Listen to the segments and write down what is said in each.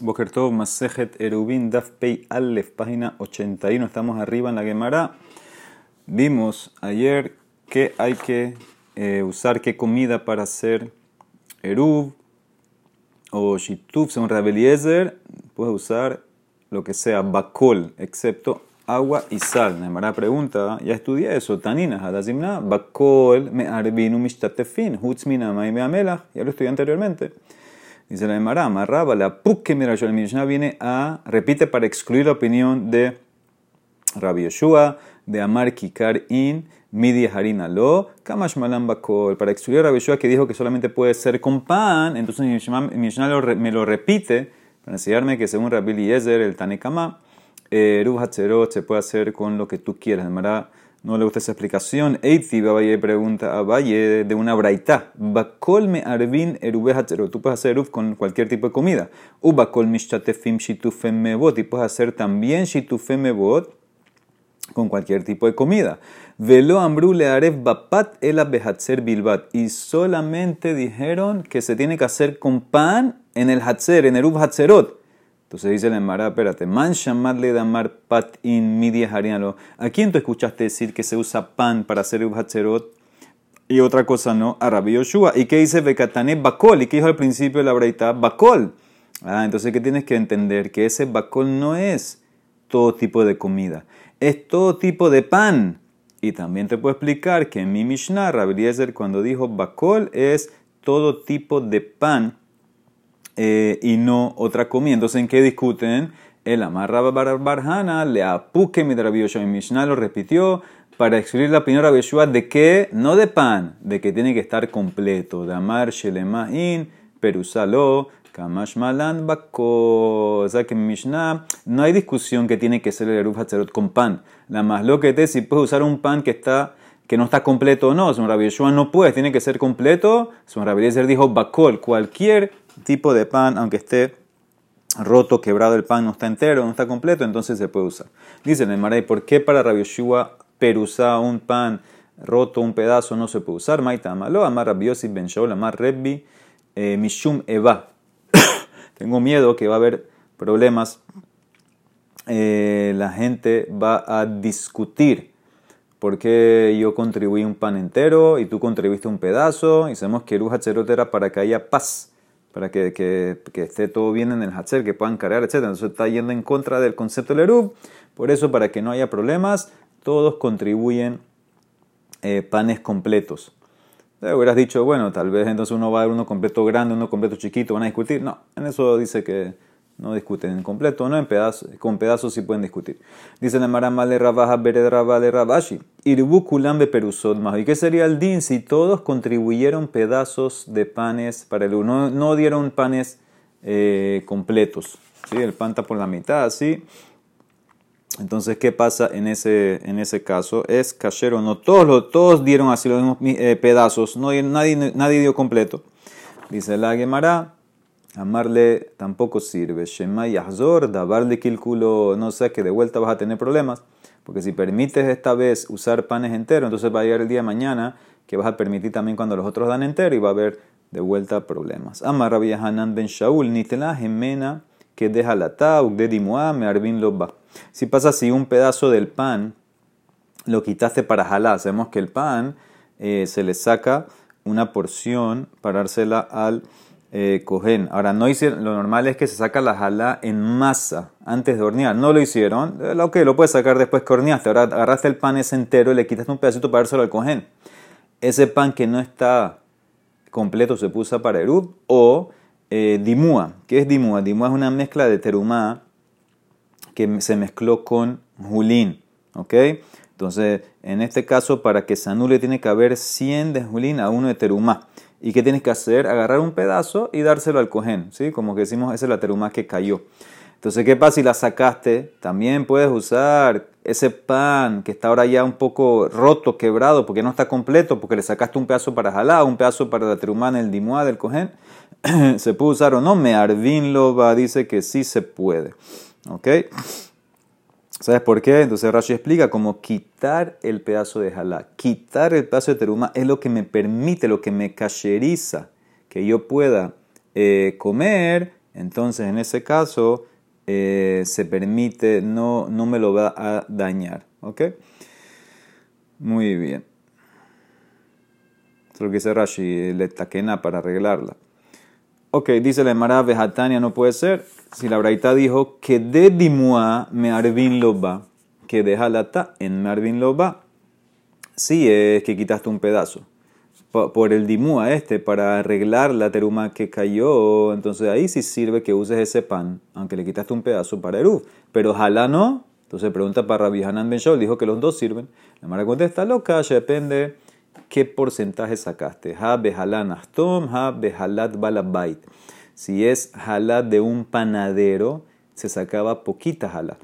Boker Tov, Masejet Erubin, Daf Pei página 81. Estamos arriba en la Gemara. Vimos ayer que hay que eh, usar qué comida para hacer Erub o Shituf, según Rabeliezer. Puedes usar lo que sea Bakol, excepto agua y sal. La Gemara pregunta, ya estudié eso, Tanina, Hadazimna, Bakol, me arbinu mishtatefin, hutzmina, me amelach. Ya lo estudié anteriormente. Dice la Emara, amarraba la puque mira el Mishnah viene a, repite para excluir la opinión de Rabbi Yeshua, de Amar Kikar In, Midi Harina Lo, Kamash Malam Bakol, para excluir a Rabbi Yeshua que dijo que solamente puede ser con pan, entonces mi Mishnah me lo repite para enseñarme que según Rabbi Eliezer, el Tanekama, eh, Hatzerot se puede hacer con lo que tú quieras. Emara no le gusta esa explicación. Eiti Babaye pregunta a Valle de una braita. Bakol me arvin erube Tú puedes hacer eruv con cualquier tipo de comida. Ubakol mishtatefim shitufem mebot. Y puedes hacer también shitufem mebot con cualquier tipo de comida. Velo ambru le bapat el behatzer bilbat. Y solamente dijeron que se tiene que hacer con pan en el hatzer, en eruv hatzerot. Entonces dice la Emara, espérate, man le damar pat in midia harina. ¿A quién tú escuchaste decir que se usa pan para hacer hatzerot y otra cosa no? A Rabbi Yoshua. ¿Y qué dice Bekatane bakol? ¿Y qué dijo al principio de la breita? Bakol. Ah, entonces ¿qué tienes que entender? Que ese bakol no es todo tipo de comida, es todo tipo de pan. Y también te puedo explicar que en mi Mishnah, Rabbi Eliezer, cuando dijo bakol, es todo tipo de pan eh, y no otra comida. Entonces, ¿en qué discuten? El amarra barjana le apuque mi Mi Mishnah lo repitió para excluir la opinión de de que, no de pan, de que tiene que estar completo. De amar shelemahin, perusalo, kamash malan bako. O sea que Mishnah no hay discusión que tiene que ser el Eruv Hatzerot con pan. La más lo que te si puedes usar un pan que está que no está completo o no. Son Rabbi no puede, tiene que ser completo. Son Rabbi dijo bakol, cualquier tipo de pan, aunque esté roto, quebrado el pan, no está entero, no está completo, entonces se puede usar. Dice el Maray, ¿por qué para Rabbi Yeshua perusar un pan roto, un pedazo, no se puede usar? Maita malo, amar Rabbi ben Shaul, amar Rebbi, eh, Mishum Eva. Tengo miedo que va a haber problemas. Eh, la gente va a discutir por qué yo contribuí un pan entero y tú contribuiste un pedazo. Y sabemos que Eruja era para que haya paz para que, que, que, esté todo bien en el Hatzer, que puedan cargar, etc. Entonces está yendo en contra del concepto del Erub. Por eso, para que no haya problemas, todos contribuyen eh, panes completos. Te hubieras dicho, bueno, tal vez entonces uno va a ver uno completo grande, uno completo chiquito, van a discutir. No, en eso dice que no discuten en completo, no en pedazos, con pedazos sí pueden discutir. Dice la Maramale Rabaja Bered Rabashi. Irbu Kulambe Perusot ¿Y qué sería el din si todos contribuyeron pedazos de panes para el uno? No dieron panes eh, completos. ¿sí? El pan está por la mitad, así. Entonces, ¿qué pasa en ese, en ese caso? Es cachero, no todos, todos dieron así los mismos eh, pedazos, no, nadie, nadie dio completo. Dice la Gemara, Amarle tampoco sirve. Shema Yahzor, dabarle kilkulo, no sé, que de vuelta vas a tener problemas. Porque si permites esta vez usar panes enteros, entonces va a llegar el día de mañana que vas a permitir también cuando los otros dan entero y va a haber de vuelta problemas. Amar Hanan ben Shaul, nitela gemena que deja la tau de me arvin loba. Si pasa así, un pedazo del pan lo quitaste para jalar. Sabemos que el pan eh, se le saca una porción para dársela al eh, Ahora, no hicieron, lo normal es que se saca la jala en masa antes de hornear. No lo hicieron. Eh, ok, lo puedes sacar después que horneaste. Ahora agarraste el pan ese entero y le quitaste un pedacito para dárselo al cohen. Ese pan que no está completo se puso para erub o eh, dimua. ¿Qué es dimua? Dimua es una mezcla de terumá que se mezcló con julín. ¿Ok? Entonces, en este caso, para que se anule, tiene que haber 100 de julín a 1 de terumá. ¿Y qué tienes que hacer? Agarrar un pedazo y dárselo al cojén, ¿sí? Como que decimos, esa es que cayó. Entonces, ¿qué pasa si la sacaste? También puedes usar ese pan que está ahora ya un poco roto, quebrado, porque no está completo, porque le sacaste un pedazo para jalar, un pedazo para la teruma en el dimua del cojén. ¿Se puede usar o no? Me Arvin Loba dice que sí se puede. ¿Ok? ¿Sabes por qué? Entonces Rashi explica como quitar el pedazo de jalá, quitar el pedazo de teruma es lo que me permite, lo que me cacheriza que yo pueda eh, comer entonces en ese caso eh, se permite, no, no me lo va a dañar. ¿Ok? Muy bien. Es lo que dice Rashi, le taquena para arreglarla. Ok, dice la Emara Vejatania, no puede ser. Si la Braita dijo que de dimua me arvin loba, que de halata en me arvin loba, sí es que quitaste un pedazo. Por el dimua este, para arreglar la teruma que cayó, entonces ahí sí sirve que uses ese pan, aunque le quitaste un pedazo para Eruv. Pero ojalá no, entonces pregunta para Rabbi Hanan Ben Shaul, dijo que los dos sirven. La Mara contesta, loca, ya depende qué porcentaje sacaste. Ha behalan astom, ha behalat balabait. Si es halat de un panadero, se sacaba poquita halat.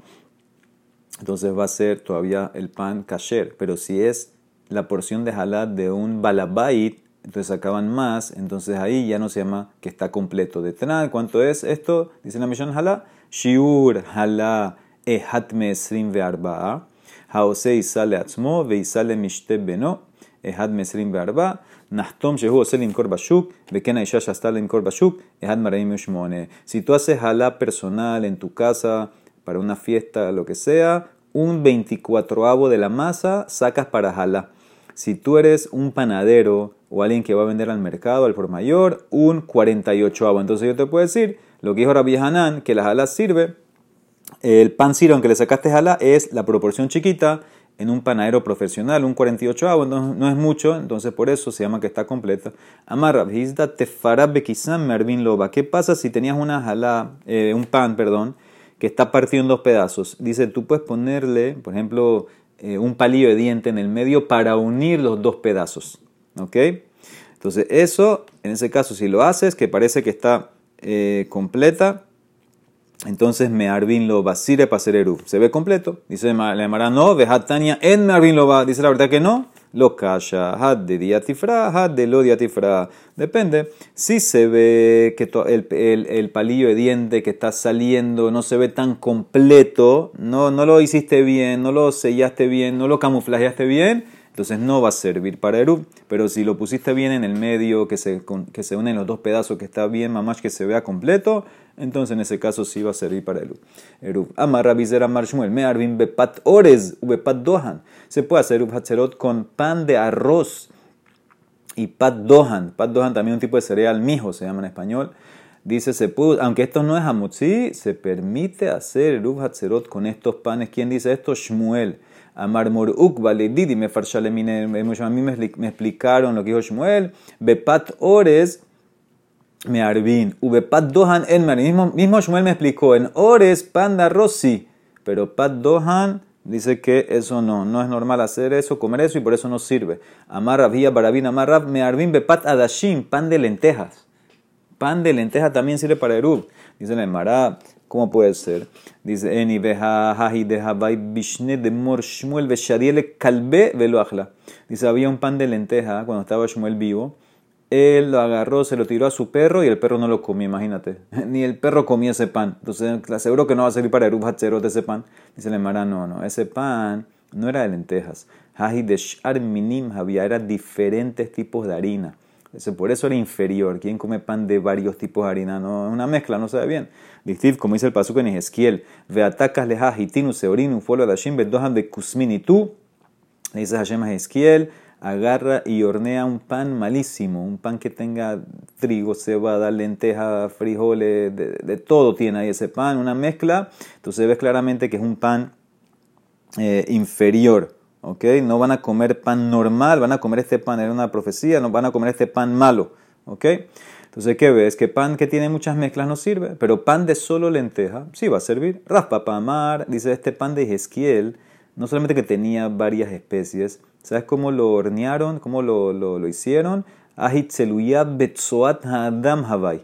Entonces va a ser todavía el pan kasher. Pero si es la porción de halat de un balabait, entonces sacaban más, entonces ahí ya no se llama que está completo. De Tanal, ¿cuánto es esto? Dice la misión halá. Shiur halá ehat mesrim ve'arba'a, haose isale atzmo veisale mishte beno, ehat mesrim ve'arba'a, נחתום שהוא עושה למכור בשוק, וכן האישה שעשתה למכור בשוק, אחד מראים ושמונה. Si tú haces jalá personal en tu casa, para una fiesta, lo que sea, un 24avo de la masa sacas para jalá. Si tú eres un panadero o alguien que va a vender al mercado, al por mayor, un 48avo. Entonces yo te puedo decir, lo que dijo Rabbi Hanan, que la jalá sirve el pan siro que le sacaste jala es la proporción chiquita en un panadero profesional, un 48 avo, entonces no es mucho, entonces por eso se llama que está completa. Amarra, mervin loba. ¿Qué pasa si tenías una jala, eh, un pan, perdón, que está partido en dos pedazos? Dice, tú puedes ponerle, por ejemplo, eh, un palillo de diente en el medio para unir los dos pedazos. ¿Ok? Entonces eso, en ese caso, si lo haces, que parece que está eh, completa, entonces me arvin lo basire eruv. Se ve completo. Dice la Emara, no, vejatania en me lo va. Dice la verdad que no. Lo calla, had de diatifra, had de lo diatifra. Depende. Si se ve que el, el, el, palillo de diente que está saliendo no se ve tan completo, no, no lo hiciste bien, no lo sellaste bien, no lo camuflajeaste bien, entonces no va a servir para Eruv. Pero si lo pusiste bien en el medio, que se, que se unen los dos pedazos, que está bien, mamás que se vea completo, entonces en ese caso sí va a servir para Eruv. Eruv. Amarra visera marshmuel, me arvin bepat ores, bepat dohan. Se puede hacer Eruv hatzerot con pan de arroz y pat dohan. Pat dohan también un tipo de cereal mijo, se llama en español. Dice, se puede, aunque esto no es hamutzi, se permite hacer Eruv hatzerot con estos panes. ¿Quién dice esto? Shmuel. Amar Moruk Didi me A mí me explicaron lo que dijo Shmuel. Bepat Ores me arvin. Ubepat Dohan en Mismo, mismo Shmuel me explicó. En Ores panda rossi. Pero Pat Dohan dice que eso no, no es normal hacer eso, comer eso y por eso no sirve. Amar Rabia Barabin Amar Rab me arvin bepat adashim, pan de lentejas. Pan de lentejas también sirve para Erub. Dice la Emara, ¿Cómo puede ser? Dice, Eni beha hahi de habai bishne de mor shmuel veshadiele kalbe veloachla. Dice, había un pan de lenteja cuando estaba Shmuel vivo. Él lo agarró, se lo tiró a su perro y el perro no lo comió, imagínate. Ni el perro comía ese pan. Entonces, aseguro que no va a servir para Erub de ese pan. Dice la Mara, no, no, ese pan no era de lentejas. Hahi de minim había, eran diferentes tipos de harina. Por eso era inferior. ¿Quién come pan de varios tipos de harina? No, una mezcla, no sabe bien. Dictiv, como dice el pasuk en Ezequiel, ve atacas leja hitinu seorin un folo de kusmin y tú, le dice Hashem a Ezequiel, agarra y hornea un pan malísimo, un pan que tenga trigo, cebada, lenteja, frijoles, de, todo tiene ahí ese pan, una mezcla. Entonces ves claramente que es un pan eh, inferior. ¿ok? No van a comer pan normal, van a comer este pan, era una profecía, no van a comer este pan malo, ¿ok? Entonces, ¿qué ves? Que pan que tiene muchas mezclas no sirve, pero pan de solo lenteja sí va a servir. Raspa amar, dice este pan de Jesquiel, no solamente que tenía varias especies, ¿sabes cómo lo hornearon? ¿Cómo lo, lo, lo hicieron? betzoat hadam havai.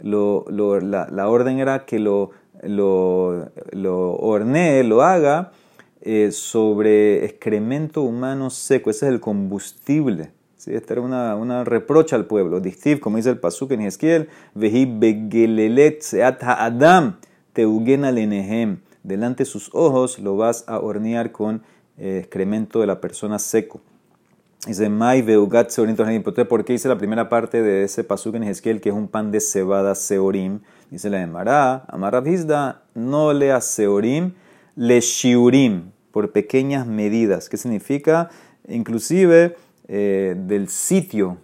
La, orden era que lo, lo, lo hornee, lo haga eh, sobre excremento humano seco. Ese es el combustible. ¿sí? Esta era una, una reprocha al pueblo. Distiv, como dice el pasuk en Ezequiel, vehi begelelet seat adam teugena lenehem. Delante de sus ojos lo vas a hornear con eh, excremento de la persona seco. Dice, Mai ¿Por qué dice la primera parte de ese pasuk en Ezequiel que es un pan de cebada seorim? Dice la Emara, Amarabhizda, no lea Seorim, le Shiurim, por pequeñas medidas. ¿Qué significa? Inclusive eh, del sitio.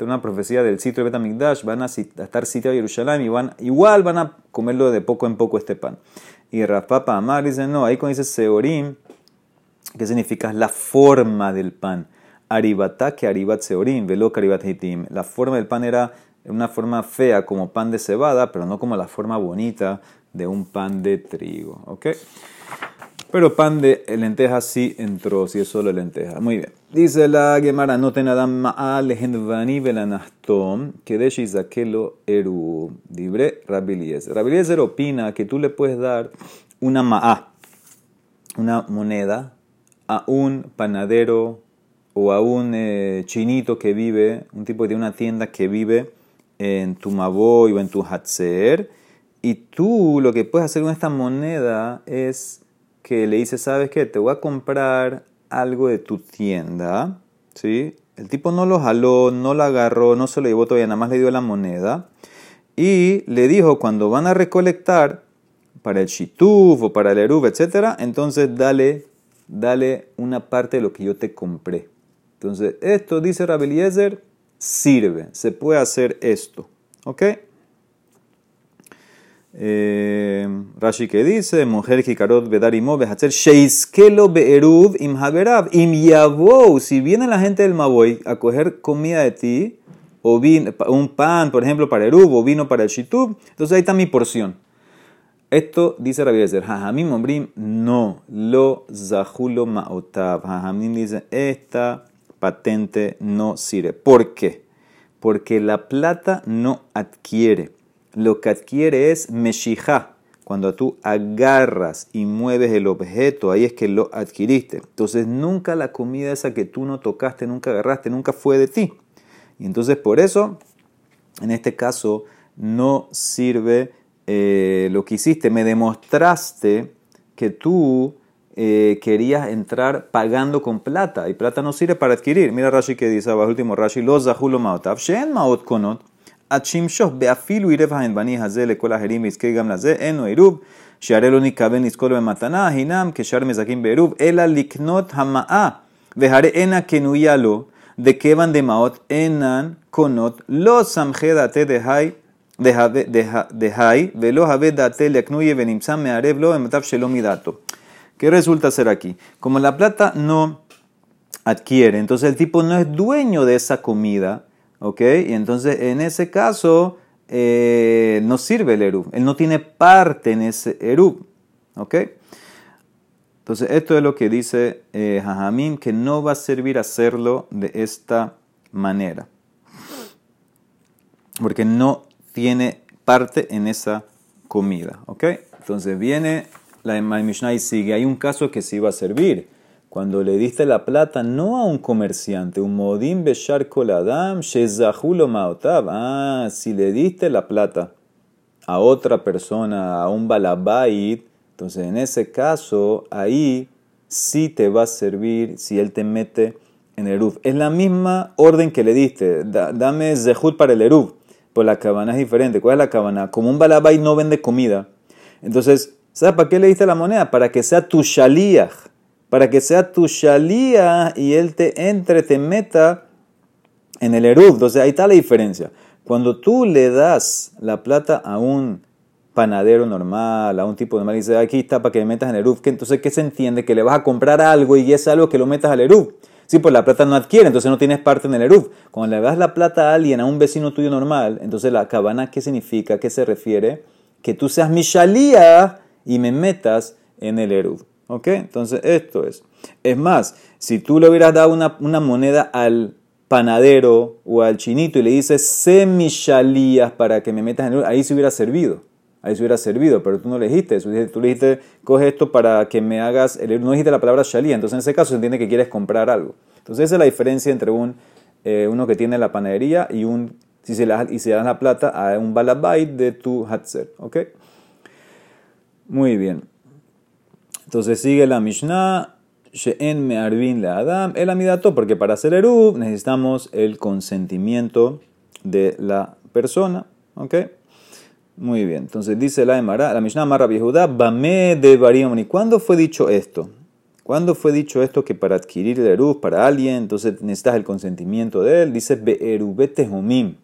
Una profecía del sitio de Betamigdash. Van a, estar sitiados a Jerusalén y van, igual van a comerlo de poco en poco este pan. Y Rafapa Amar dice, no, ahí cuando dice Seorim, ¿qué significa? La forma del pan. Aribata que Aribat Seorim, velo Aribat Hitim. La forma del pan era una forma fea como pan de cebada, pero no como la forma bonita de un pan de trigo. ¿Ok? Pero pan de lenteja sí entró, si es solo lenteja. Muy bien. Dice la Gemara, no ten adam ma'al lehendvani velanastom, que de shizakelo eru. Dibre Rabiliezer. Rabiliezer opina que tú le puedes dar una ma'a, una moneda, a un panadero o a un eh, chinito que vive, un tipo de una tienda que vive en tu Maboy o en tu Hatzer, y tú lo que puedes hacer con esta moneda es que le dices, ¿sabes qué? Te voy a comprar algo de tu tienda, ¿sí? El tipo no lo jaló, no lo agarró, no se lo llevó todavía, nada más le dio la moneda. Y le dijo, cuando van a recolectar para el shituf o para el eruv, etc., entonces dale, dale una parte de lo que yo te compré. Entonces, esto, dice Rabeliezer, sirve, se puede hacer esto. ¿Ok? Eh, Rashi que dice, mujer kikarot bedarimo behatzer sheiskelo beeruv im haberav im yavou. Si viene la gente del Maboy a coger comida de ti, o un pan, por ejemplo, para eruv, o vino para el shitub, entonces ahí está mi porción. Esto dice Rabbi Ezer, Jajamim Ombrim, no, lo zahulo maotav. Jajamim dice, esta patente no sirve. ¿Por qué? Porque la plata no adquiere. Lo que adquiere es meshija. Cuando tú agarras y mueves el objeto, ahí es que lo adquiriste. Entonces nunca la comida esa que tú no tocaste, nunca agarraste, nunca fue de ti. Y entonces por eso, en este caso, no sirve eh, lo que hiciste. Me demostraste que tú eh, querías entrar pagando con plata y plata no sirve para adquirir. Mira Rashi que dice abajo, último Rashi, los zahulo maotav, shen maot konot, achimshoh beafilu irev haenbani haze lekol aherim izke gam laze, eno irub, שהרי לא נתכוון לזכור במתנה, הינם כשאר מזכים בעירוב, אלא לקנות המאה, והרי אינה קנויה לו, דכיוון דמעות אינן קונות, לא סמכי דעתי דהי, דהי, ולא הווה דעתי לקנויה ונמצא מערב לו במצב שלא מדעתו. ¿Qué resulta ser aquí? Como la plata no adquiere, entonces el tipo no es dueño de esa comida, ¿ok? Y entonces en ese caso eh, no sirve el Erub, él no tiene parte en ese Erub, ¿ok? Entonces esto es lo que dice eh, que no va a servir hacerlo de esta manera, porque no tiene parte en esa comida, ¿ok? Entonces viene la Mishnah sigue, hay un caso que sí iba a servir. Cuando le diste la plata no a un comerciante, un modim beshar koladam shezahulo maotav. Ah, si le diste la plata a otra persona, a un balabait, entonces en ese caso ahí sí te va a servir si él te mete en el Eruv. Es la misma orden que le diste. dame zehut para el Eruv. Pues la cabana es diferente. ¿Cuál es la cabana? Como un balabait no vende comida. Entonces, ¿Sabes para qué le diste la moneda? Para que sea tu shaliach. Para que sea tu shaliach y él te entre, te meta en el eruv. Entonces ahí está la diferencia. Cuando tú le das la plata a un panadero normal, a un tipo normal, y dice, aquí está para que me metas en el eruv, entonces ¿qué se entiende? Que le vas a comprar algo y es algo que lo metas al eruv. Sí, pues la plata no adquiere, entonces no tienes parte en el eruv. Cuando le das la plata a alguien, a un vecino tuyo normal, entonces la cabana, ¿qué significa? ¿Qué se refiere? Que tú seas mi shaliach y me metas en el Eruv. ¿Ok? Entonces esto es. Es más, si tú le hubieras dado una, moneda al panadero o al chinito y le dices semishalías para que me metas en el ahí se hubiera servido. Ahí se hubiera servido, pero tú no le dijiste eso. Tú le dijiste, coge esto para que me hagas el. No dijiste la palabra shalía. Entonces en ese caso se entiende que quieres comprar algo. Entonces esa es la diferencia entre un, eh, uno que tiene la panadería y un si se, la, y se da la plata a un balabait de tu hatzer. ¿Ok? Muy bien. Entonces sigue la Mishnah. She'en me'arvin le Adam el amidato, porque para hacer Erub necesitamos el consentimiento de la persona. ¿Ok? Muy bien, entonces dice la Emara, la Mishnah Marra Yehuda, Bame de Bariamoni. ¿Cuándo fue dicho esto? ¿Cuándo fue dicho esto que para adquirir el Eruf para alguien, entonces necesitas el consentimiento de él? Dice Be'erubete Homim.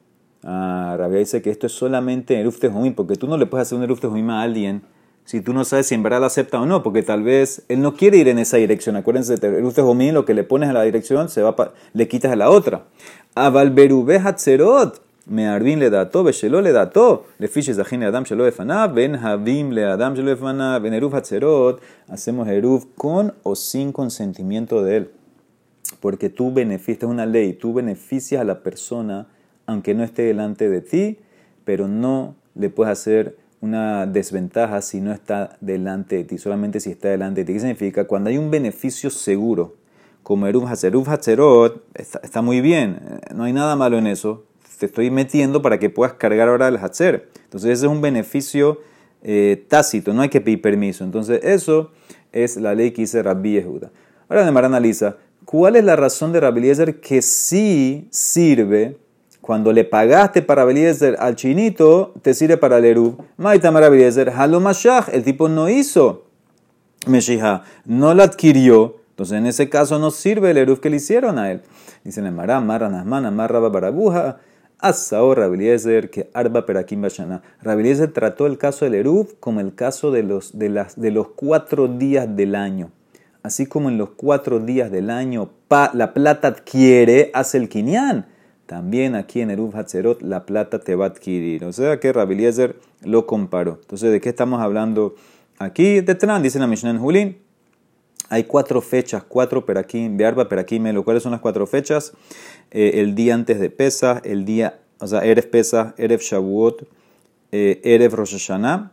Ah, Rabia dice que esto es solamente Eruf Tejumim, porque tú no le puedes hacer un Eruf Tejumim a alguien si tú no sabes si en verdad la acepta o no, porque tal vez él no quiere ir en esa dirección. Acuérdense, Eruf Tejumim, lo que le pones a la dirección, se va le quitas a la otra. Avalberube Hatzerot. Me arbin le dató, beshelo le dató, le fiches ajin adam shelo efanav, ben habim le adam shelo efanav, ben eruf hatzerot, hacemos eruf con o sin consentimiento de él. Porque tú beneficias, es una ley, tú beneficias a la persona aunque no esté delante de ti, pero no le puedes hacer una desventaja si no está delante de ti, solamente si está delante de ti. ¿Qué significa? Cuando hay un beneficio seguro, como Eruf Hatzeruf Hatzerot, está, está muy bien, no hay nada malo en eso, te estoy metiendo para que puedas cargar ahora el Hatzer. Entonces ese es un beneficio eh, tácito, no hay que pedir permiso. Entonces eso es la ley que dice Rabbi Yehuda. Ahora Nemar analiza, ¿cuál es la razón de Rabbi Eliezer que sí sirve cuando le pagaste para Eliezer al chinito, te sirve para el Erub? Maitamar Rabbi Eliezer, Halomashach, el tipo no hizo Meshiha, no la adquirió. Entonces, en ese caso no sirve el Eruf que le hicieron a él. Dice Nemara, Marra Nasman, Amarra Barabuja, Asao Rabiliezer, que Arba Perakim Bashana. Rabiliezer trató el caso del Eruf como el caso de los, de, las, de los cuatro días del año. Así como en los cuatro días del año la plata adquiere, hace el Kinyan. También aquí en Eruf Hatzerot la plata te va a adquirir. O sea que Rabiliezer lo comparó. Entonces, ¿de qué estamos hablando aquí? De Tran, dice la Mishnah en Julín. Hay cuatro fechas, cuatro perakim, bearba perakim, lo cuáles son las cuatro fechas. Eh, el día antes de Pesa, el día, o sea, Erev Pesa, Erev Shavuot, eh, Erev Rosh Hashanah,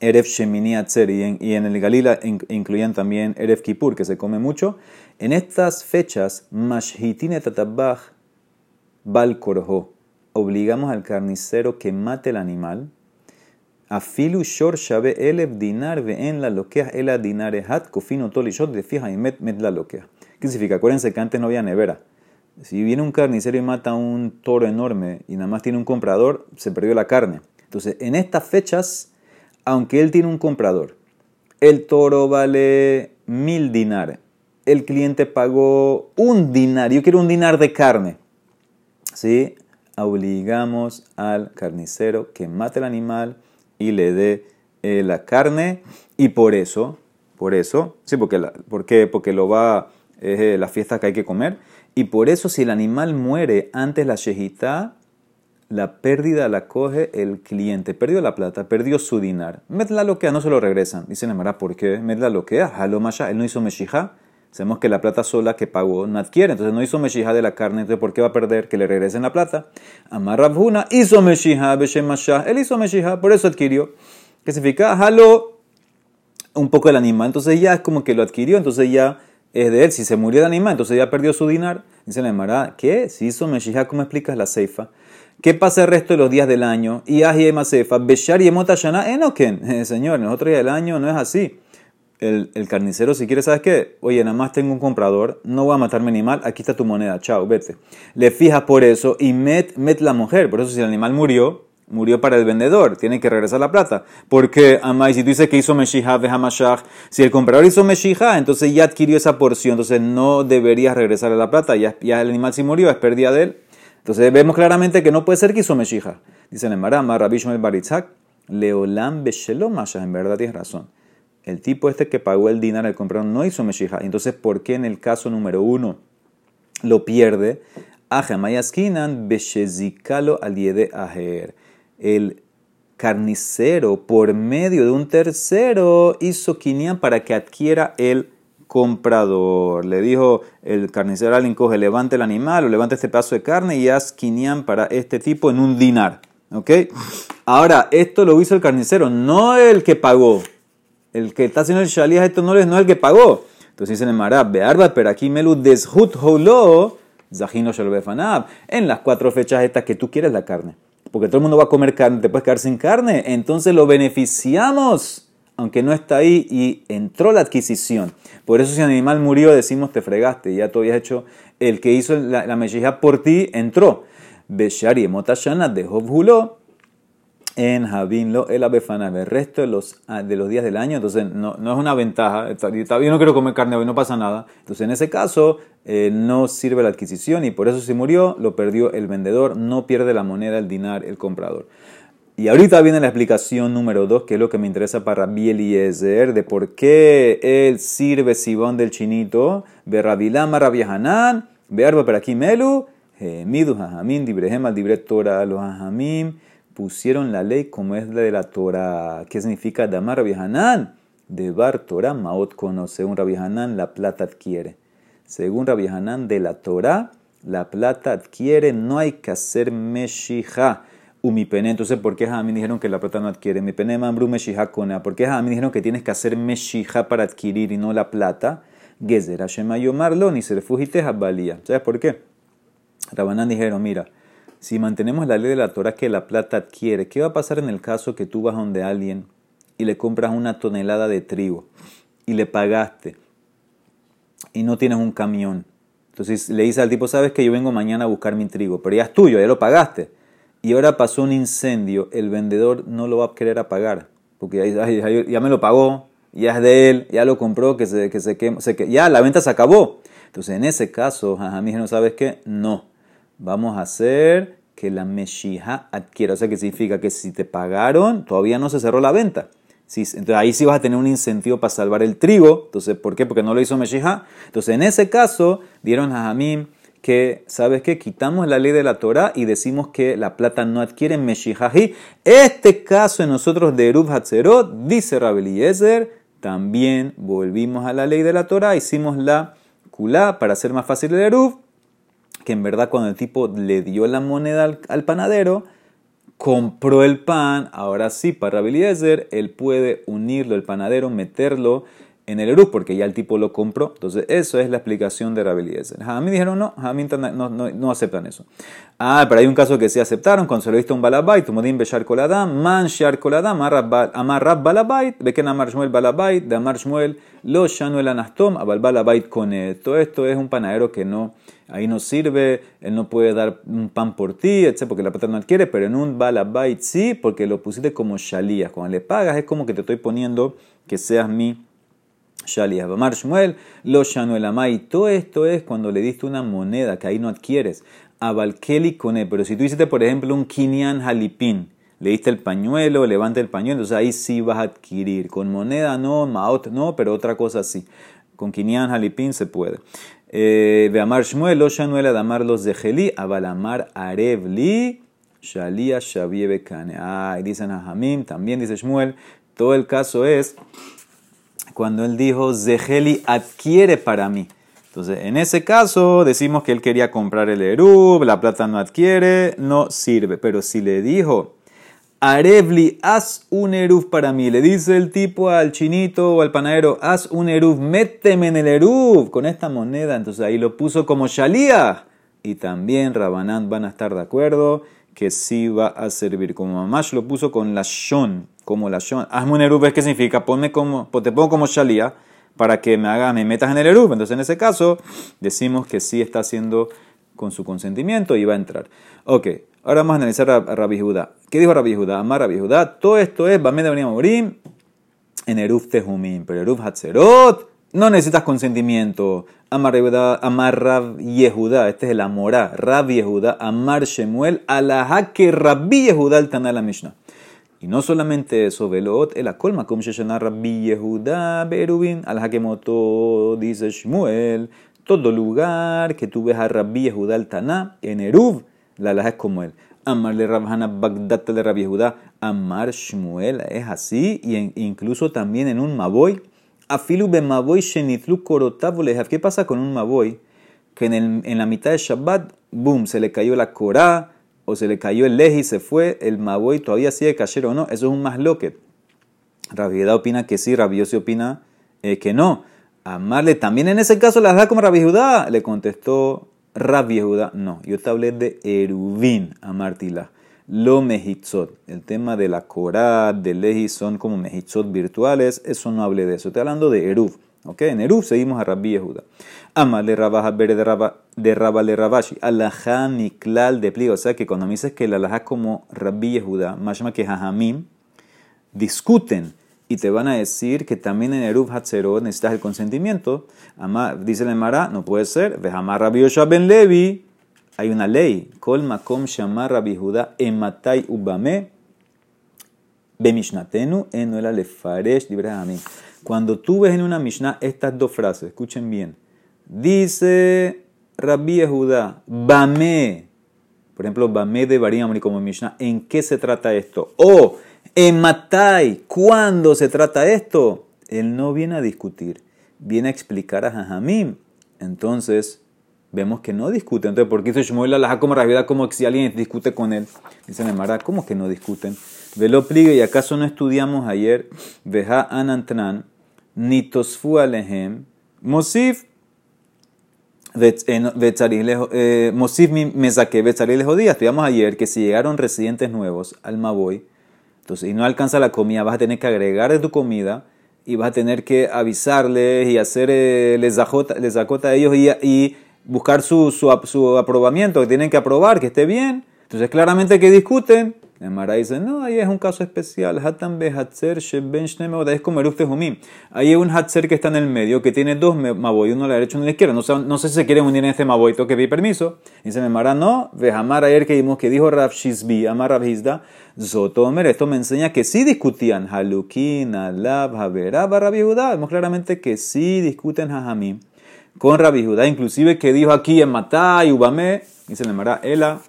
Erev Shemini Atzer, y en, el Galila incluían también Erev Kippur, que se come mucho. En estas fechas, Mashhitine Tatabach Bal obligamos al carnicero que mate el animal, Afilu shor shabe elev dinar ve en la loquea el dinare hat kofino tolishot de fija y met met la loquea. ¿Qué significa? Acuérdense que antes no había nevera. Si viene un carnicero y mata un toro enorme y nada más tiene un comprador, se perdió la carne. Entonces, en estas fechas, aunque él tiene un comprador, el toro vale mil dinares. El cliente pagó un dinar. Yo quiero un dinar de carne. ¿Sí? Obligamos al carnicero que mate el animal y le dé eh, la carne y por eso, por eso, sí, porque, la, porque lo va, es eh, la fiesta que hay que comer y por eso si el animal muere antes la shejitá, la pérdida la coge el cliente, perdió la plata, perdió su dinar. Metla lo que no se lo regresan. Dice Nemara, ¿por qué? Metla lo que halo él no hizo meshijá. Sabemos que la plata sola que pagó no adquiere, entonces no hizo meshijá de la carne, entonces ¿por qué va a perder que le regresen la plata? Amar Rabhuna hizo meshijá, él hizo meshijá, por eso adquirió. ¿Qué significa? Jaló un poco el animal, entonces ya es como que lo adquirió, entonces ya es de él. Si se murió el animal, entonces ya perdió su dinar. Dice la Emara, ¿qué? Si hizo meshijá, ¿cómo explicas la ceifa? ¿Qué pasa el resto de los días del año? Y Ahiema Seifa, Beshar y Enoken. Señor, en los otros días del año no es así el, carnicero, si quiere, ¿sabes qué? Oye, nada más tengo un comprador, no voy a matar mi animal, aquí está tu moneda, chao, vete. Le fijas por eso y met, met la mujer. Por eso, si el animal murió, murió para el vendedor, tiene que regresar la plata. Porque, Amay, si tú dices que hizo Meshija, Hamashach, si el comprador hizo Meshija, entonces ya adquirió esa porción, entonces no deberías regresarle la plata, ya, ya el animal si murió, es pérdida de él. Entonces vemos claramente que no puede ser que hizo Meshija. Dice el Marama, Rabbi el Baritzak, Leolam Beshelom en verdad tienes razón el tipo este que pagó el dinero al comprador no hizo Meshija. Entonces, ¿por qué en el caso número uno lo pierde? El carnicero, por medio de un tercero, hizo quinian para que adquiera el comprador. Le dijo el carnicero al coge, levante el animal o levante este pedazo de carne y haz quinian para este tipo en un dinar. ¿Ok? Ahora, esto lo hizo el carnicero, no el que pagó el que está haciendo el shalías esto no es, no el que pagó. Entonces dice en el Bearba, pero aquí melu deshut holo, zahino befanab. En las cuatro fechas estas que tú quieres la carne. Porque todo el mundo va a comer carne, te puedes quedar sin carne. Entonces lo beneficiamos, aunque no está ahí y entró la adquisición. Por eso si el animal murió, decimos te fregaste. Ya tú habías hecho, el que hizo la, la por ti entró. Beshari motashana de en Javin lo el abefana el resto de los, ah, de los días del año, entonces no, no es una ventaja. Yo no quiero comer carne hoy, no pasa nada. Entonces en ese caso eh, no sirve la adquisición y por eso si murió lo perdió el vendedor, no pierde la moneda, el dinar, el comprador. Y ahorita viene la explicación número dos, que es lo que me interesa para Rabbi Eliezer, de por qué él sirve Sibón del chinito, ve Rabilama, Rabbi Hanan, aquí Melu, Midu Jajamim, Dibrehem Dibre Torah, los Jajamim pusieron la ley como es la de la Torah. ¿Qué significa Damar Rabbi Hanan? De Bar Torah, Maot conoce. Según Rabbi Hanan, la plata adquiere. Según Rabbi Hanan, de la Torah, la plata adquiere, no hay que hacer Meshija mi pene. Entonces, ¿por qué Jamín dijeron que la plata no adquiere? Mi pene mambru meshija kona. ¿Por qué Jamín dijeron que tienes que hacer meshija para adquirir y no la plata? Gezer se refugite valía. ¿Sabes por qué? Rabanán dijeron, mira, si mantenemos la ley de la Torah que la plata adquiere, ¿qué va a pasar en el caso que tú vas donde alguien y le compras una tonelada de trigo y le pagaste y no tienes un camión? Entonces le dice al tipo, sabes que yo vengo mañana a buscar mi trigo, pero ya es tuyo, ya lo pagaste y ahora pasó un incendio, el vendedor no lo va a querer apagar, porque ya, me lo pagó, ya es de él, ya lo compró, que se, que se, que, ya la venta se acabó. Entonces, en ese caso, a mí no sabes qué, no, vamos a hacer que la meshija adquiera, o sea, que significa que si te pagaron, todavía no se cerró la venta. entonces ahí sí vas a tener un incentivo para salvar el trigo. Entonces, ¿por qué? Porque no lo hizo Meshija. Entonces, en ese caso, dieron a Jamim que, ¿sabes qué? Quitamos la ley de la Torah y decimos que la plata no adquiere Meshihahi. Este caso en nosotros de Eruv Hatzerot, dice Rabeliezer, también volvimos a la ley de la Torah, hicimos la kulá para hacer más fácil el Eruv, que en verdad cuando el tipo le dio la moneda al, panadero, compró el pan, ahora sí, para Rabeliezer, él puede unirlo, el panadero, meterlo en el Eruv, porque ya el tipo lo compró. Entonces, eso es la explicación de Rabbi Eliezer. mí dijeron, no, Jamí no, no, no, aceptan eso. Ah, pero hay un caso que sí aceptaron, cuando se lo viste un balabait, modim beshar koladam, man shar koladam, amar rab balabait, beken amar shmuel balabait, de amar shmuel, lo shanuel anastom, abal balabait con Todo esto es un panadero que no, ahí no sirve, él no puede dar un pan por ti, etc., porque la plata no adquiere, pero en un balabait sí, porque lo pusiste como shalías. Cuando le pagas es como que te estoy poniendo que seas mi Shaliah. Bamar Shmuel, lo Shanuel Amai. Todo esto es cuando le diste una moneda que ahí no adquieres. Abalkeli Kone. Pero si tú hiciste, por ejemplo, un Kinyan Halipin, le diste el pañuelo, levanta el pañuelo, entonces ahí sí vas a adquirir. Con moneda no, Maot no, pero otra cosa sí. Con Kinyan Halipin se puede. Eh, Amar Shmuel, Shanuel Adamar los de Abalamar Arevli. Shalia Shaviebe Kane. Ah, dicen a Hamim, también dice Shmuel. Todo el caso es cuando él dijo, Zeheli adquiere para mí. Entonces, en ese caso, decimos que él quería comprar el Erub, la plata no adquiere, no sirve. Pero si le dijo, Arevli, haz un Erub para mí, le dice el tipo al chinito o al panadero, haz un Erub, méteme en el Erub con esta moneda. Entonces ahí lo puso como Shalía. Y también Rabanán van a estar de acuerdo que sí va a servir. Como Mamash lo puso con la Shon como la Shon. Hazme un erub, ¿qué significa? Ponme como, te pongo como Shalia para que me haga, me metas en el erub. Entonces, en ese caso, decimos que sí está haciendo con su consentimiento y va a entrar. Ok, ahora vamos a analizar a, Rabbi Judá. ¿Qué dijo Rabbi Judá? Amar Rabbi Judá. Todo esto es, Bameda venía en Eruf Tehumim, pero Eruf Hatzerot no necesitas consentimiento. Amar Rab Yehudá, este es el Amorá, Rab Yehudá, Amar Shemuel, Alajá que Rabbi Yehudá el Tanal Mishnah. Y no solamente eso, velot el colma, como Sheshana Rabbi Yehuda Berubin, al Hakemoto, dice Shmuel, todo lugar que tú ves a Rabbi Yehuda al Taná, en Eruv, la alhaja es como él. Amarle Rabhana Bagdad de Rabbi Yehuda, Amar Shmuel, es así, y incluso también en un Maboy. Afilu be Maboy Shenitlu ¿Qué pasa con un Maboy? Que en, en la mitad de Shabbat, boom, se le cayó la Korah o se le cayó el leji y se fue, el maboy todavía sigue cayendo o no. Eso es un más loquet. Rabiedad opina que sí, Rabiosi opina eh, que no. Amarle también en ese caso las da como Rabbi Le contestó Rabbi no. Yo te hablé de Erubín, Amartila. lo mehitzot. El tema de la Korah, de Lehi son como mehitzot virtuales, eso no hable de eso. Estoy hablando de Eruv. ¿Ok? En Eruv seguimos a Rabbi Yehuda. Ama le rabaja bere de raba le rabashi. Alajá miklal de pliego. O sea que cuando me dices que el alajá como Rabbi Yehuda, más que jajamim, discuten y te van a decir que también en Eruv Hatzerot necesitas el consentimiento. Ama, dice el Emara, no puede ser. Vejamar Rabbi ben Levi. Hay una ley. Kol makom shamar Rabbi Yehuda ematai ubame bemishnatenu enuela lefaresh mí. Cuando tú ves en una Mishnah estas dos frases, escuchen bien. Dice Rabbi Yehuda, Bame, por ejemplo, Bame de Barim como Mishnah, ¿en qué se trata esto? O en Matai, ¿cuándo se trata esto? Él no viene a discutir, viene a explicar a Jajamim. Entonces, vemos que no discute. Entonces, ¿por qué hizo Shmuel la como como si alguien discute con él? Dice Nemara, ¿cómo que no discuten? Velo pligue, ¿y acaso no estudiamos ayer? Veja anantran, nitosfu alehem, mosif, eh, mosif me saqué, le jodía. Estudiamos ayer que si llegaron residentes nuevos al Maboy, entonces, y no alcanza la comida, vas a tener que agregar de tu comida y vas a tener que avisarles y hacer eh, les acota a ellos y, y buscar su, su, su aprobamiento, que tienen que aprobar, que esté bien. Entonces, claramente que discuten. El Mara dice, no, ahí es un caso especial. Hatan hatzer sheben es como el Ahí hay un hatzer que está en el medio, que tiene dos maboy, uno a la derecha y uno a la izquierda. No sé, no sé si se quieren unir en este maboy, que pedir permiso. Dice el Mara, no, vejamar ayer que vimos que dijo Rav Shizbi, Amar Rav Hizda, Zotomer. Esto me enseña que sí discutían Halukin, Alab, Haberab, Rabbi Judá. Vemos claramente que sí discuten Jajamim con Rabbi Judá, inclusive que dijo aquí en Matá y Ubame, dice el Mara, Ela.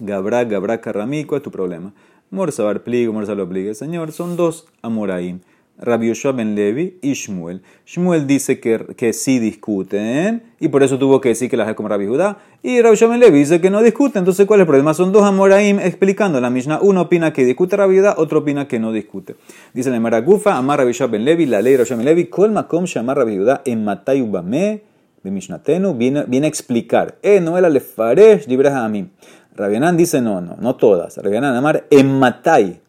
Gabra, Gabra, Carramico, es tu problema. Morsabar pliego, Morsalo pliego. Señor, son dos Amoraim. Rabbi Yoshua ben Levi y Shmuel. Shmuel dice que, que sí discuten y por eso tuvo que decir que las es como Rabbi Judá. Y Rabbi Yoshua ben Levi dice que no discuten. Entonces, ¿cuál es el problema? Son dos Amoraim explicando la Mishnah. Uno opina que discute Rabbi Judá, otro opina que no discute. Dice en Maragufa, Amar Rabbi Yoshua ben Levi, la ley Rabbi Yoshua ben Levi, Kol Makom Shamar Rabbi Judá en Matay Ubame de Mishnatenu viene, viene a explicar. Eh, no era lefaresh mí. Rabianán dice no, no, no todas. Rabianán amar en Matai.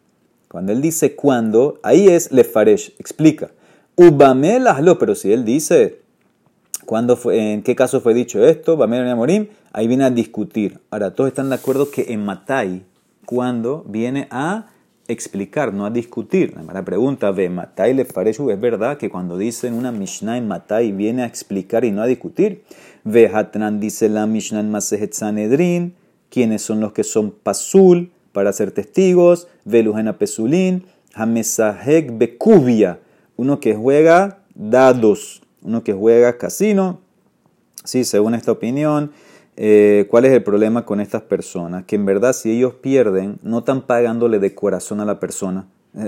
Cuando él dice cuando, ahí es lefaresh, explica. Ubamel hazlo, pero si él dice cuándo fue, en qué caso fue dicho esto, Bamel Morim, ahí viene a discutir. Ahora, todos están de acuerdo que en Matai, cuando viene a explicar, no a discutir. La mala pregunta, ve, Matai le parece, es verdad que cuando dicen una Mishnah en Matai viene a explicar y no a discutir. Ve, Hatran dice la Mishnah en Masejet Sanedrin, quiénes son los que son pasul para ser testigos, ve Lujena Pesulin, Hamesahek Bekubia, uno que juega dados, uno que juega casino. Sí, según esta opinión, eh, ¿Cuál es el problema con estas personas? Que en verdad si ellos pierden, no están pagándole de corazón a la persona.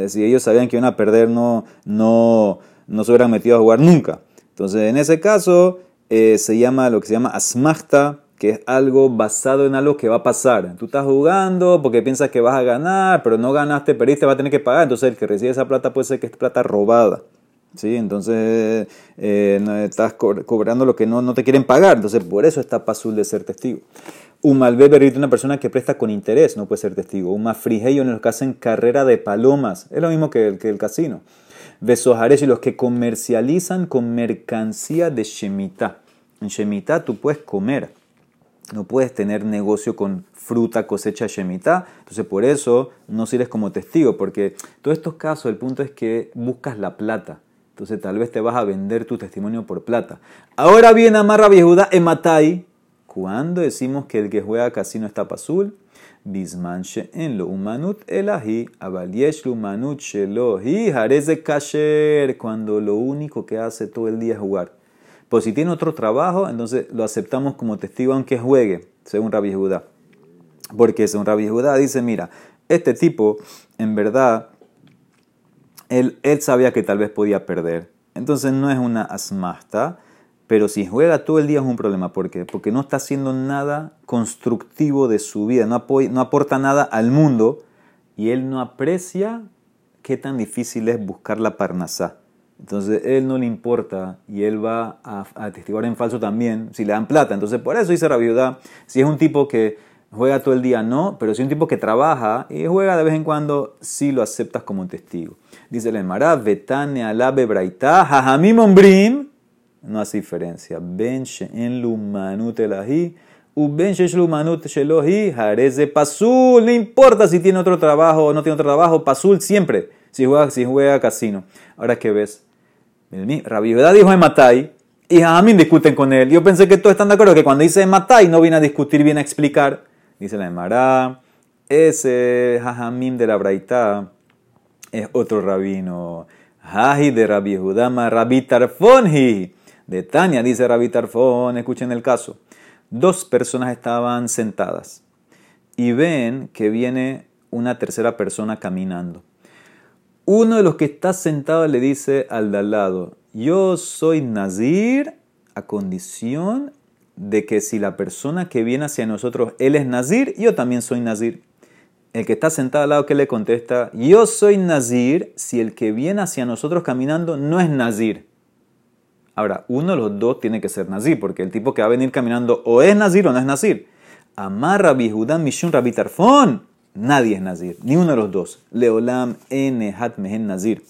si ellos sabían que iban a perder, no, no, no se hubieran metido a jugar nunca. Entonces, en ese caso, eh, se llama lo que se llama asmachta, que es algo basado en algo que va a pasar. Tú estás jugando porque piensas que vas a ganar, pero no ganaste, perdiste, va a tener que pagar. Entonces, el que recibe esa plata puede ser que es plata robada. ¿sí? Entonces eh, estás cobrando lo que no, te quieren pagar, entonces por eso está pasul de ser testigo. Un malbeber una persona que presta con interés, no puede ser testigo. Un mafrigeyo en los que hacen carrera de palomas, es lo mismo que el, que el casino. Besojares y los que comercializan con mercancía de Shemitah. En Shemitah tú puedes comer, no puedes tener negocio con fruta, cosecha Shemitah. Entonces, por eso no sirves como testigo, porque todos estos casos, el punto es que buscas la plata. Entonces tal vez te vas a vender tu testimonio por plata. Ahora viene Amarra Viejuda en Matai. Cuando decimos que el que juega casino está pasul, Bismanche en lo humanut elahi, abaliesh lo humanut shelohi, de kasher, cuando lo único que hace todo el día es jugar. Pues si tiene otro trabajo, entonces lo aceptamos como testigo aunque juegue, según Rabbi Judá. Porque según Rabbi Judá dice, mira, este tipo en verdad él, sabía que tal vez podía perder. Entonces no es una asmasta, pero si juega todo el día es un problema. ¿Por qué? Porque no está haciendo nada constructivo de su vida, no, no aporta nada al mundo y él no aprecia qué tan difícil es buscar la parnasá. Entonces él no le importa y él va a, a en falso también si le dan plata. Entonces por eso dice la viuda, si es un tipo que juega todo el día no, pero si un tipo que trabaja y juega de vez en cuando, sí lo aceptas como testigo. Dice el Emara, Betane alabe braita, jajamim ombrim, no hace diferencia. Ben en lumanut elahi, u ben lumanut shelohi, jareze pasul, no importa si tiene otro trabajo o no tiene otro trabajo, pasul siempre, si juega, si juega casino. Ahora, ¿qué ves? Rabbi dijo en Matai, y Jajamim discuten con él. Yo pensé que todos están de acuerdo que cuando dice Matai no viene a discutir, viene a explicar. Dice la Emara, ese Jajamim de la Braita es otro rabino. Haji de Rabbi Judama, Rabbi Tarfonji. De Tania, dice Rabbi Tarfon, escuchen el caso. Dos personas estaban sentadas y ven que viene una tercera persona caminando. Uno de los que está sentado le dice al de al lado, yo soy Nazir a condición de que si la persona que viene hacia nosotros, él es Nazir, yo también soy Nazir. El que está sentado al lado que le contesta, yo soy Nazir si el que viene hacia nosotros caminando no es Nazir. Ahora, uno de los dos tiene que ser Nazir, porque el tipo que va a venir caminando o es Nazir o no es Nazir. Amar Rabbi Judá Mishun Rabbi Tarfon, nadie es Nazir, ni uno de los dos. Leolam N Hat Mehen Nazir.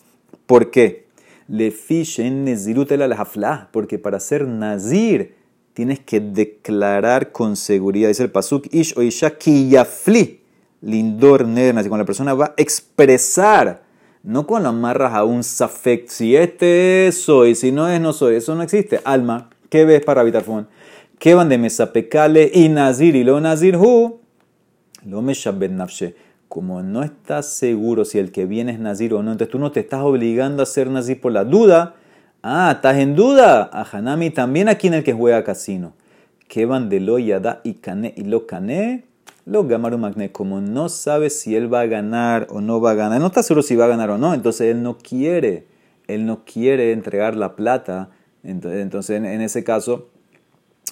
¿Por qué? Le en Nezirut el porque para ser Nazir tienes que declarar con seguridad. Dice el Pasuk, Ish o Isha Kiyafli, lindor nernas. Y cuando la persona va a expresar, no con amarras a un safek, si este es, soy, si no es, no soy. Eso no existe. Alma, ¿qué ves para habitar fun? ¿Qué van de mesapecale y nazir y lo nazir hu? Lo me nafshe. Como no estás seguro si el que viene es nazir o no, entonces tú no te estás obligando a ser nazir por la duda Ah, ¿estás en duda? A Hanami también aquí en el que juega casino. Que van de lo yada y cane y lo cane, lo gamaru magne. Como no sabe si él va a ganar o no va a ganar, no está seguro si va a ganar o no, entonces él no quiere, él no quiere entregar la plata. Entonces, en, ese caso,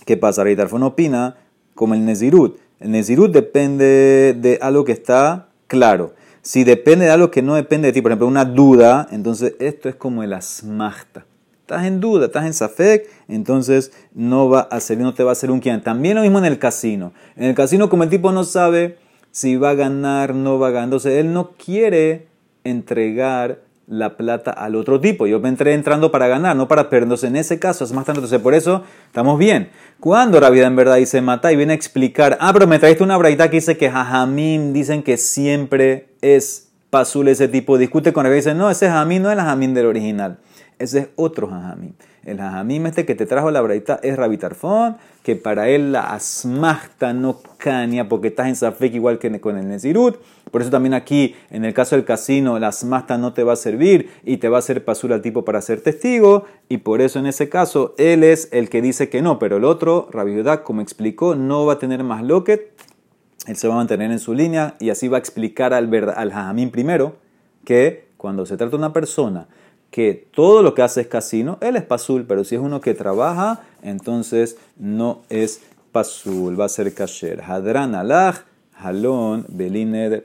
¿qué pasa? Reitarfon opina como el Nezirut. Nezirut depende de algo que está claro. Si depende de algo que no depende de ti, por ejemplo, una duda, entonces esto es como el asmachta estás en duda, estás en Safek, entonces no va a ser, no te va a hacer un quien. También lo mismo en el casino. En el casino, como el tipo no sabe si va a ganar, no va a ganar, entonces él no quiere entregar la plata al otro tipo. Yo me entré entrando para ganar, no para perder. Entonces, en ese caso es más tanto. Entonces, por eso estamos bien. Cuando la vida en verdad dice mata y viene a explicar, ah, pero me traiste una braita que dice que jajamín dicen que siempre es pasul ese tipo. Discute con él y dice, no, ese jajamín no es el jajamín del original. Ese es otro jajamim. El jajamim este que te trajo la braita es Rabitarfón, que para él la asmachta no caña porque estás en Safek igual que con el Nezirut. Por eso también aquí, en el caso del casino, la asmachta no te va a servir y te va a hacer pasura al tipo para ser testigo. Y por eso en ese caso, él es el que dice que no. Pero el otro, Rabbi como explicó, no va a tener más loquet. Él se va a mantener en su línea y así va a explicar al, al jajamim primero que cuando se trata de una persona que todo lo que hace es casino, él es pasul, pero si es uno que trabaja, entonces no es pasul, va a ser kasher. Hadran alach, halon, belined